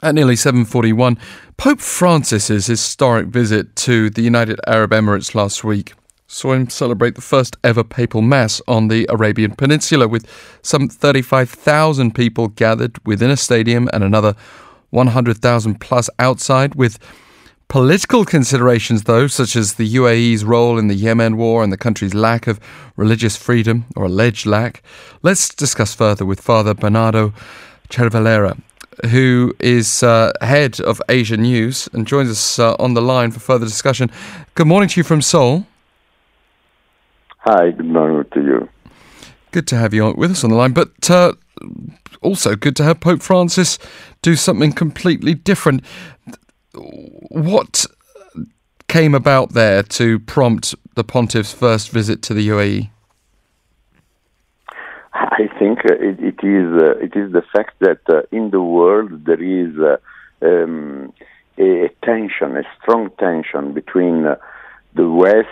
At nearly 7:41, Pope Francis's historic visit to the United Arab Emirates last week saw him celebrate the first ever papal mass on the Arabian Peninsula with some 35,000 people gathered within a stadium and another 100,000 plus outside with Political considerations, though, such as the UAE's role in the Yemen war and the country's lack of religious freedom, or alleged lack, let's discuss further with Father Bernardo Cervellera, who is uh, head of Asia News and joins us uh, on the line for further discussion. Good morning to you from Seoul. Hi, good morning to you. Good to have you with us on the line, but uh, also good to have Pope Francis do something completely different. What came about there to prompt the pontiff's first visit to the UAE? I think uh, it, it is uh, it is the fact that uh, in the world there is uh, um, a tension, a strong tension between uh, the West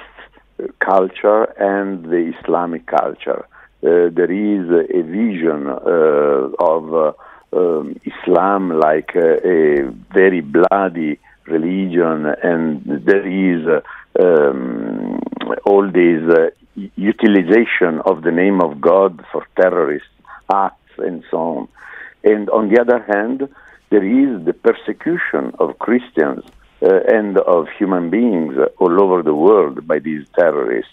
culture and the Islamic culture. Uh, there is a vision of um, Islam like a very bloody religion, and there is um, all this utilization of the name of God for terrorist acts and so on. And on the other hand, there is the persecution of Christians uh, and of human beings all over the world by these terrorists.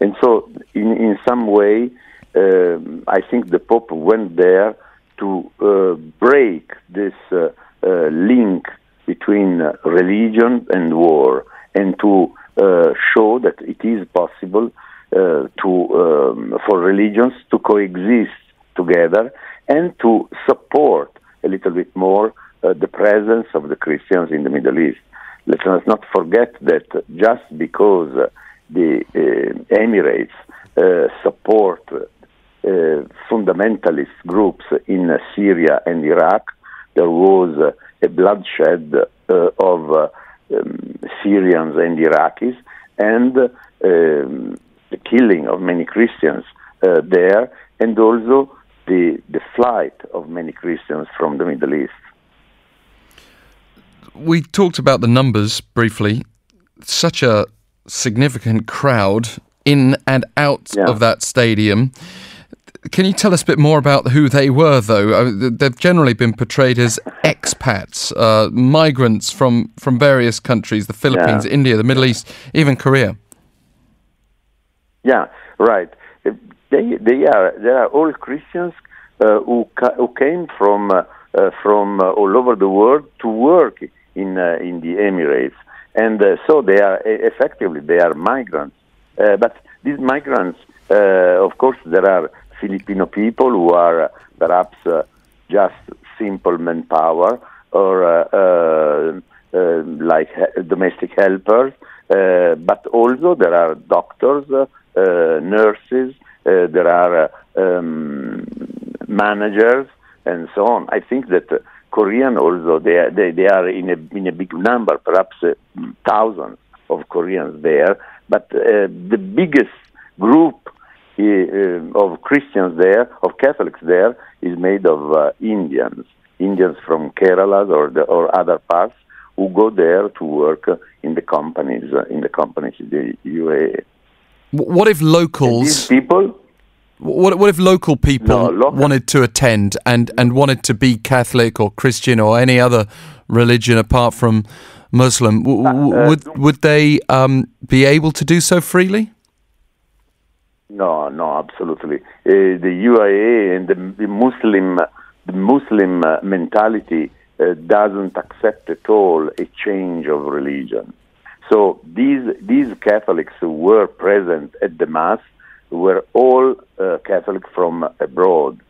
And so, in, in some way, um, I think the Pope went there to uh, break this uh, uh link between religion and war and to uh, show that it is possible to um, for religions to coexist together and to support a little bit more uh, the presence of the Christians in the Middle East. Let us not forget that just because the uh, Emirates uh, support uh, fundamentalist groups in Syria and Iraq, there was a bloodshed of um, Syrians and Iraqis, and um, the killing of many Christians uh, there, and also the, the flight of many Christians from the Middle East. We talked about the numbers briefly. Such a significant crowd in and out yeah. of that stadium. Can you tell us a bit more about who they were, though? They've generally been portrayed as expats, uh, migrants from, from various countries the Philippines, yeah. India, the Middle East, even Korea. Yeah, right. They they are they are all Christians uh, who ca- who came from uh, uh, from uh, all over the world to work in uh, in the Emirates, and uh, so they are effectively they are migrants. but these migrants, of course, there are Filipino people who are perhaps just simple manpower or like domestic helpers, but also there are doctors. Uh, nurses, uh, there are uh, um, managers, and so on. I think that Korean also they are, they, they are in a in a big number, perhaps thousands of Koreans there. But the biggest group uh, of Christians there, of Catholics there, is made of uh, Indians, Indians from Kerala or the, or other parts who go there to work in the companies uh, in the companies in the UAE. What if locals? people. What, what if local people no, local. wanted to attend and, and wanted to be Catholic or Christian or any other religion apart from Muslim? W- uh, would would they um, be able to do so freely? No, no, absolutely. Uh, the UAE and the, the Muslim the Muslim uh, mentality uh, doesn't accept at all a change of religion. So these these Catholics who were present at the mass were all uh, Catholic from abroad.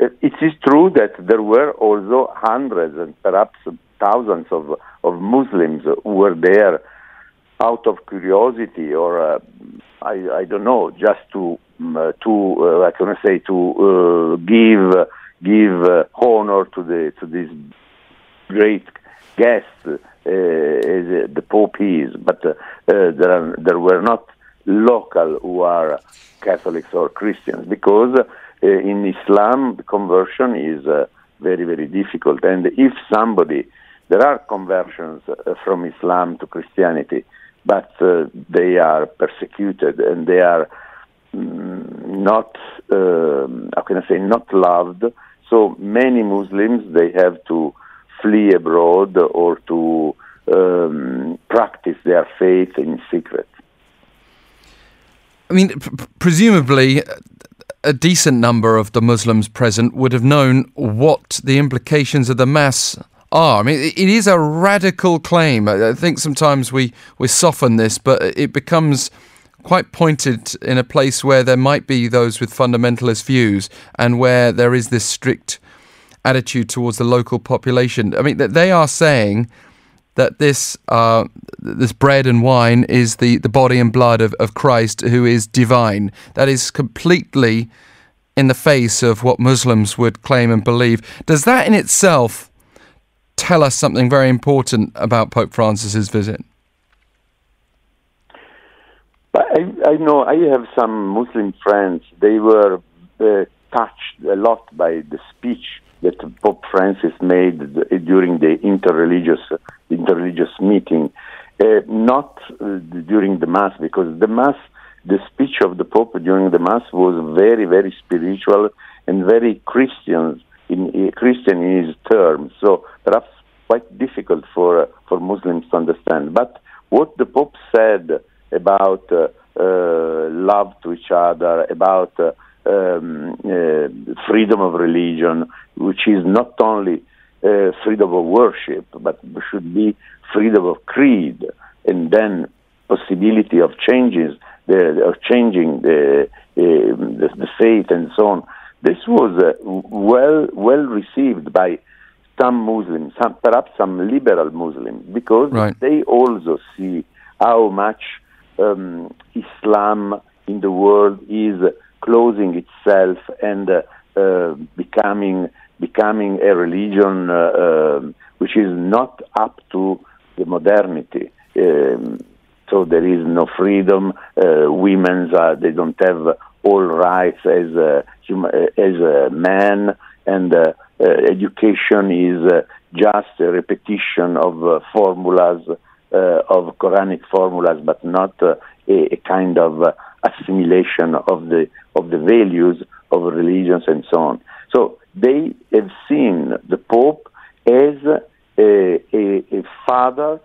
Uh, it is true that there were also hundreds and perhaps thousands of of Muslims who were there out of curiosity or uh, I, I don't know just to um, to uh, I can say to uh, give give uh, honor to the to these great guests uh, the Pope is, but uh, uh, there are there were not local who are Catholics or Christians because in Islam conversion is very, very difficult. And if somebody, there are conversions uh, from Islam to Christianity, but uh, they are persecuted and they are mm, not, um, how can I say, not loved. So many Muslims, they have to flee abroad or to um, practice their faith in secret. I mean, presumably, a decent number of the Muslims present would have known what the implications of the mass are. I mean, it is a radical claim. I think sometimes we, we soften this, but it becomes quite pointed in a place where there might be those with fundamentalist views and where there is this strict attitude towards the local population. I mean, they are saying that this uh, this bread and wine is the, the body and blood of, of Christ who is divine. That is completely in the face of what Muslims would claim and believe. Does that in itself tell us something very important about Pope Francis's visit? I, I know I have some Muslim friends. They were uh, touched a lot by the speech that Pope Francis made during the interreligious interreligious meeting, uh, not uh, during the mass, because the mass, the speech of the Pope during the mass was very, very spiritual and very Christian in uh, Christian in his terms. So perhaps quite difficult for uh, for Muslims to understand. But what the Pope said about uh, uh, love to each other, about um, freedom of religion, which is not only uh, freedom of worship, but should be freedom of creed, and then possibility of changes, the, of changing the, uh, the, the faith and so on. This was uh, well well received by some Muslims, some, perhaps some liberal Muslims, because right. they also see how much um, Islam in the world is closing itself and uh, uh, becoming becoming a religion uh, um, which is not up to the modernity. Um, so there is no freedom. Uh, women's uh, they don't have all rights as a, as a man, and uh, uh, education is just a repetition of formulas of Quranic formulas, but not a, a, kind of assimilation of the of the values of religions and so on. So they have seen the Pope as a, a, a father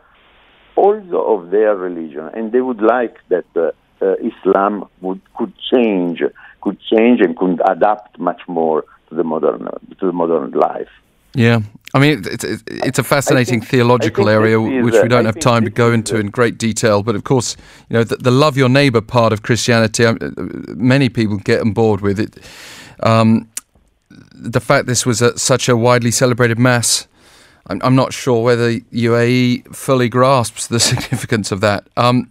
also of their religion, and they would like that uh, uh, Islam would could change, could change, and could adapt much more to the modern to the modern life. Yeah, I mean it's it's a fascinating think, theological area which we don't have time to go into in great detail. But of course, you know the, the love your neighbour part of Christianity, um, many people get on board with it. Um, the fact this was a, such a widely celebrated mass, I'm, I'm, not sure whether UAE fully grasps the significance of that. Um,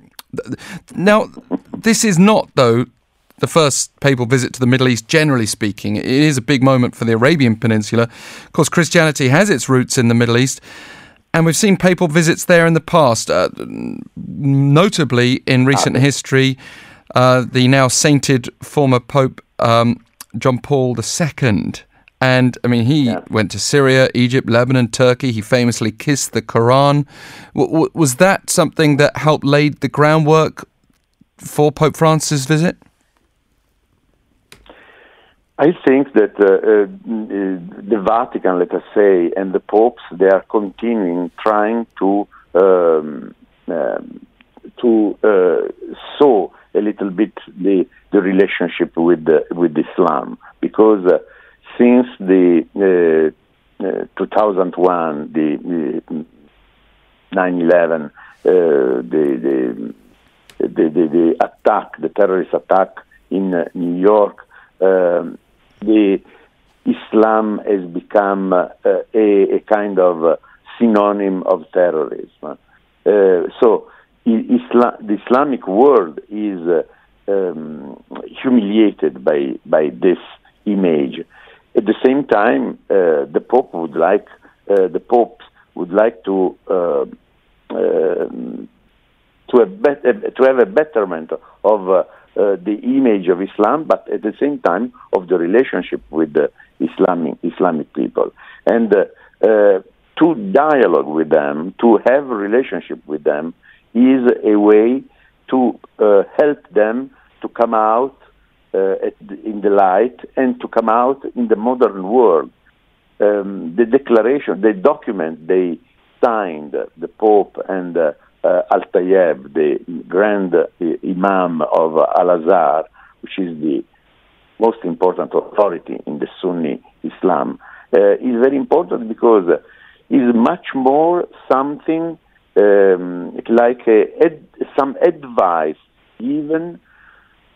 now, this is not, though, the first papal visit to the Middle East, generally speaking. It is a big moment for the Arabian Peninsula. Of course, Christianity has its roots in the Middle East, and we've seen papal visits there in the past, uh, notably in recent history. Uh, the now sainted former Pope um, John Paul II and I mean, he yeah. went to Syria, Egypt, Lebanon, Turkey. He famously kissed the Quran. W- w- was that something that helped lay the groundwork for Pope Francis' visit? I think that uh, uh, the Vatican, let us say, and the popes, they are continuing trying to um, um, to uh, sow a little bit the the relationship with the, with Islam. Because uh, since the uh, uh, 2001, the, the 9/11, uh, the, the, the, the attack, the terrorist attack in New York, um, the Islam has become uh, a, a, kind of synonym of terrorism. so, Islam, the Islamic world is um, humiliated by by this image. At the same time, uh, the Pope would like uh, the popes would like to uh, um, to, a bet- to have a betterment of uh, the image of Islam, but at the same time of the relationship with the Islamic Islamic people, and uh, uh, to dialogue with them, to have a relationship with them, is a way to help them to come out uh, in the light and to come out in the modern world. Um, the declaration, the document they signed, the Pope and uh, uh, Al Tayeb, the grand uh, Imam of Al Azhar, which is the most important authority in the Sunni Islam, uh, is very important because it's much more something um, like ed- some advice given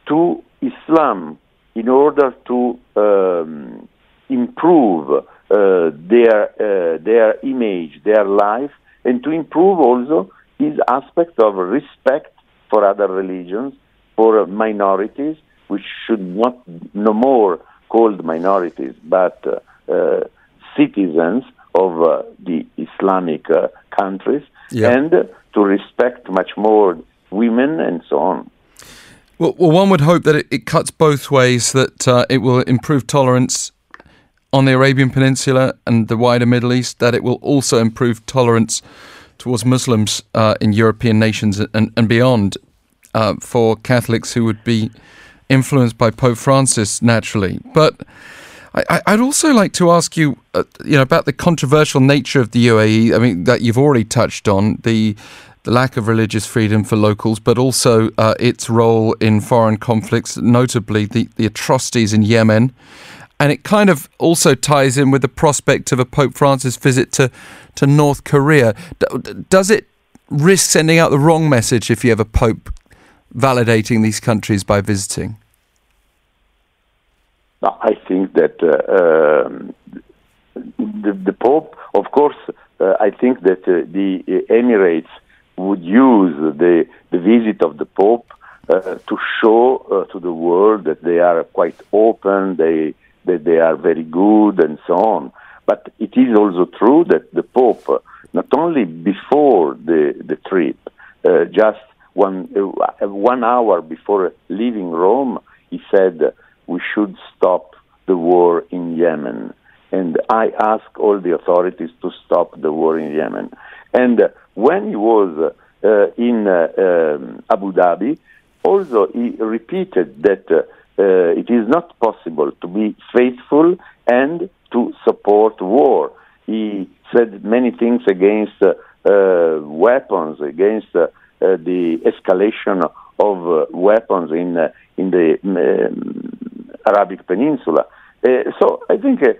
to Islam in order to um, improve uh, their uh, their image, their life, and to improve also this aspect of respect for other religions, for minorities, which should not no more called minorities, but uh, uh citizens of uh, the Islamic uh, countries, and to respect much more women and so on. Well, well one would hope that it, it cuts both ways, that uh, it will improve tolerance on the Arabian Peninsula and the wider Middle East, that it will also improve tolerance towards Muslims uh, in European nations and, and beyond uh, for Catholics who would be influenced by Pope Francis naturally. But I, would also like to ask you, uh, you know, about the controversial nature of the UAE. I mean, that you've already touched on the the lack of religious freedom for locals, but also uh, its role in foreign conflicts, notably the, the atrocities in Yemen. And it kind of also ties in with the prospect of a Pope Francis visit to, to North Korea. Does it risk sending out the wrong message if you have a Pope validating these countries by visiting? I think that uh, um, the, the, Pope, of course, uh, I think that uh, the Emirates would use the, the visit of the Pope uh, to show uh, to the world that they are quite open, they, that they are very good, and so on. But it is also true that the Pope, uh, not only before the, the trip, just one, one hour before leaving Rome, he said, we should stop the war in Yemen. And I ask all the authorities to stop the war in Yemen. And uh, when he was uh, in uh, um, Abu Dhabi, also he repeated that uh, uh, it is not possible to be faithful and to support war. He said many things against uh, weapons, against the escalation of weapons in in the um, Arabic Peninsula. Uh, so I think uh,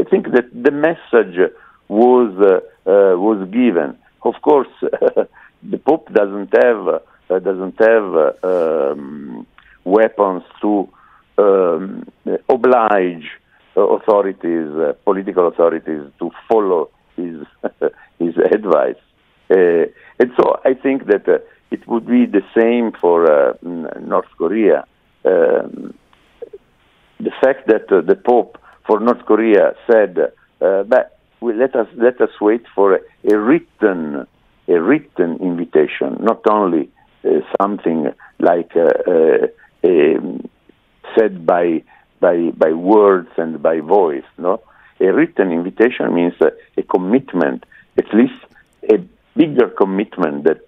I think that the message was uh, was given. Of course, the Pope doesn't have doesn't have um, weapons to um, oblige authorities, uh, political authorities, to follow his his advice. Uh, and so I think that uh, it would be the same for North Korea. Um, the fact that uh, the Pope for North Korea said, uh, "But let us let us wait for a, a written a written invitation, not only uh, something like uh, uh, um, said by by by words and by voice. No, a written invitation means uh, a commitment, at least a bigger commitment than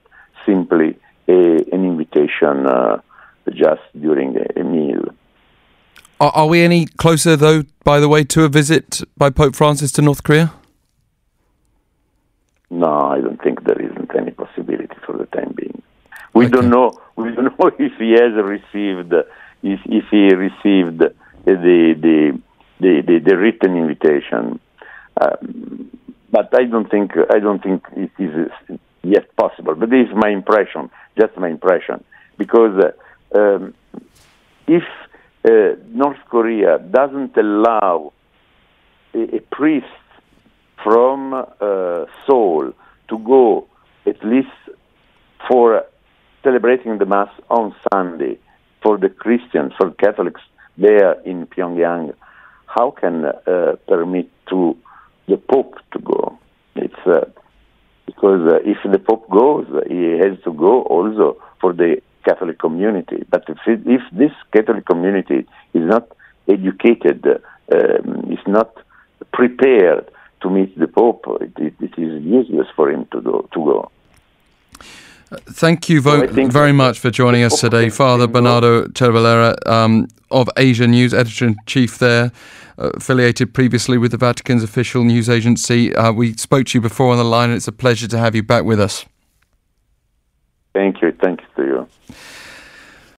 simply a, an invitation just during a, a meal." Are, are, we any closer, though, by the way, to a visit by Pope Francis to North Korea? No, I don't think there isn't any possibility for the time being. We okay. don't know. We don't know if he has received, if, if he received the the the, the, the written invitation. Um, but I don't think I don't think it is yet possible. But this is my impression, just my impression, because uh, um, if uh, North Korea doesn't allow a, a priest from uh, Seoul to go at least for celebrating the Mass on Sunday for the Christians, for Catholics there in Pyongyang, how can uh, permit to the Pope to go? It's uh, because uh, if the Pope goes, he has to go also for the Catholic community. But if, it, if this Catholic community is not educated, um, is not prepared to meet the Pope, it, it, it is useless for him to, do, to go. Thank you vo- very much for joining us today, Father Bernardo Cervellera um, of Asia News, editor in chief there, uh, affiliated previously with the Vatican's official news agency. Uh, we spoke to you before on the line, and it's a pleasure to have you back with us. Thank you. Thank you to you.